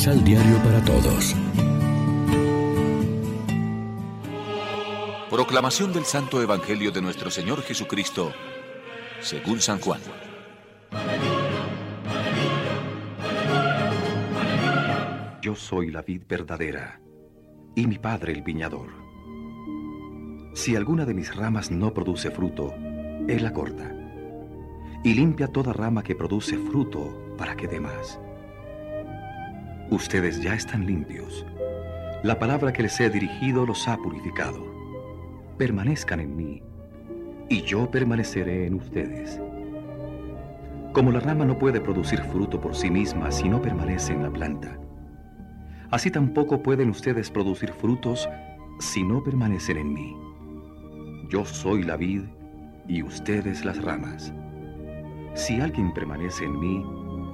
Misal Diario para Todos. Proclamación del Santo Evangelio de nuestro Señor Jesucristo, según San Juan. Yo soy la vid verdadera y mi Padre el viñador. Si alguna de mis ramas no produce fruto, Él la corta y limpia toda rama que produce fruto para que dé más. Ustedes ya están limpios. La palabra que les he dirigido los ha purificado. Permanezcan en mí, y yo permaneceré en ustedes. Como la rama no puede producir fruto por sí misma si no permanece en la planta, así tampoco pueden ustedes producir frutos si no permanecen en mí. Yo soy la vid y ustedes las ramas. Si alguien permanece en mí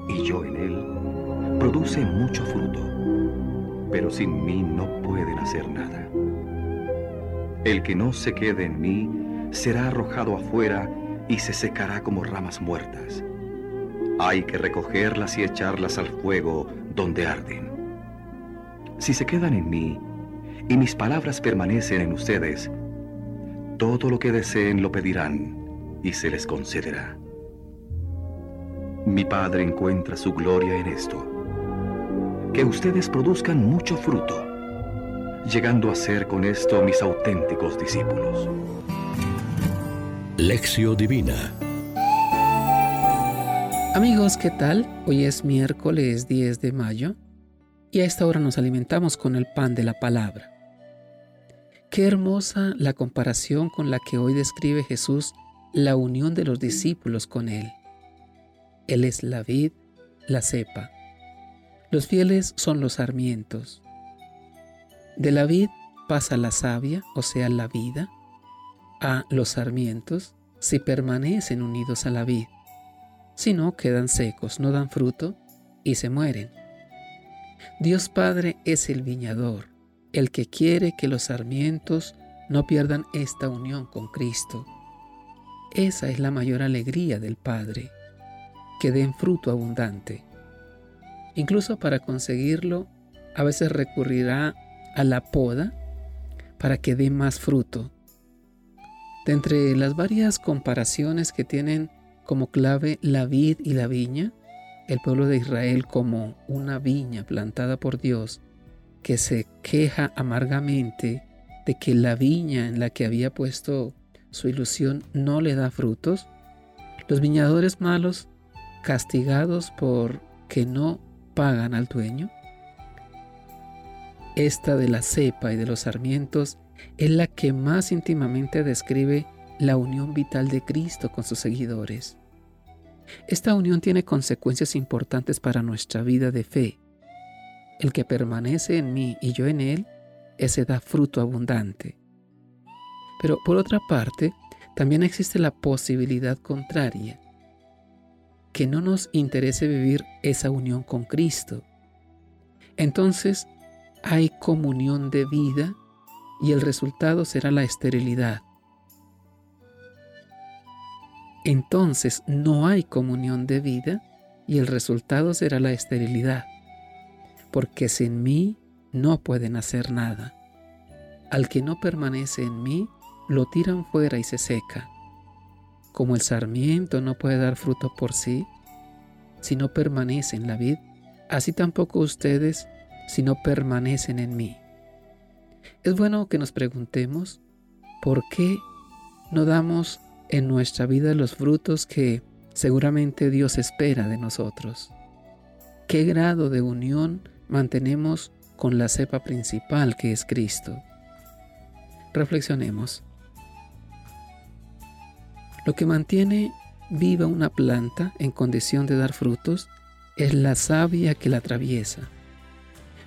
y yo en él, produce mucho fruto, pero sin mí no pueden hacer nada. El que no se quede en mí será arrojado afuera y se secará como ramas muertas. Hay que recogerlas y echarlas al fuego donde arden. Si se quedan en mí y mis palabras permanecen en ustedes, todo lo que deseen lo pedirán y se les concederá. Mi Padre encuentra su gloria en esto, que ustedes produzcan mucho fruto, llegando a ser con esto mis auténticos discípulos. Lección Divina Amigos, ¿qué tal? Hoy es miércoles 10 de mayo y a esta hora nos alimentamos con el pan de la palabra. Qué hermosa la comparación con la que hoy describe Jesús la unión de los discípulos con Él. Él es la vid, la cepa. Los fieles son los sarmientos. De la vid pasa la savia, o sea, la vida, a los sarmientos si permanecen unidos a la vid. Si no, quedan secos, no dan fruto y se mueren. Dios Padre es el viñador, el que quiere que los sarmientos no pierdan esta unión con Cristo. Esa es la mayor alegría del Padre que den fruto abundante. Incluso para conseguirlo, a veces recurrirá a la poda para que dé más fruto. De entre las varias comparaciones que tienen como clave la vid y la viña, el pueblo de Israel como una viña plantada por Dios que se queja amargamente de que la viña en la que había puesto su ilusión no le da frutos, los viñadores malos castigados por que no pagan al dueño? Esta de la cepa y de los sarmientos es la que más íntimamente describe la unión vital de Cristo con sus seguidores. Esta unión tiene consecuencias importantes para nuestra vida de fe. El que permanece en mí y yo en él, ese da fruto abundante. Pero por otra parte, también existe la posibilidad contraria, que no nos interese vivir esa unión con Cristo. Entonces hay comunión de vida y el resultado será la esterilidad. Entonces no hay comunión de vida y el resultado será la esterilidad, porque sin mí no pueden hacer nada. Al que no permanece en mí, lo tiran fuera y se seca. Como el sarmiento no puede dar fruto por sí, si no permanece en la vid, así tampoco ustedes si no permanecen en mí. Es bueno que nos preguntemos por qué no damos en nuestra vida los frutos que seguramente Dios espera de nosotros. ¿Qué grado de unión mantenemos con la cepa principal que es Cristo? Reflexionemos. Lo que mantiene viva una planta en condición de dar frutos es la savia que la atraviesa.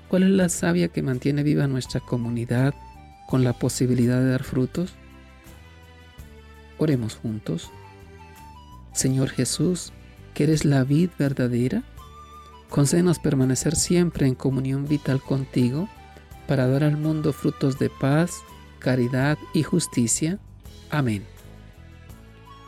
¿Cuál es la savia que mantiene viva nuestra comunidad con la posibilidad de dar frutos? Oremos juntos. Señor Jesús, que eres la vid verdadera, concédenos permanecer siempre en comunión vital contigo para dar al mundo frutos de paz, caridad y justicia. Amén.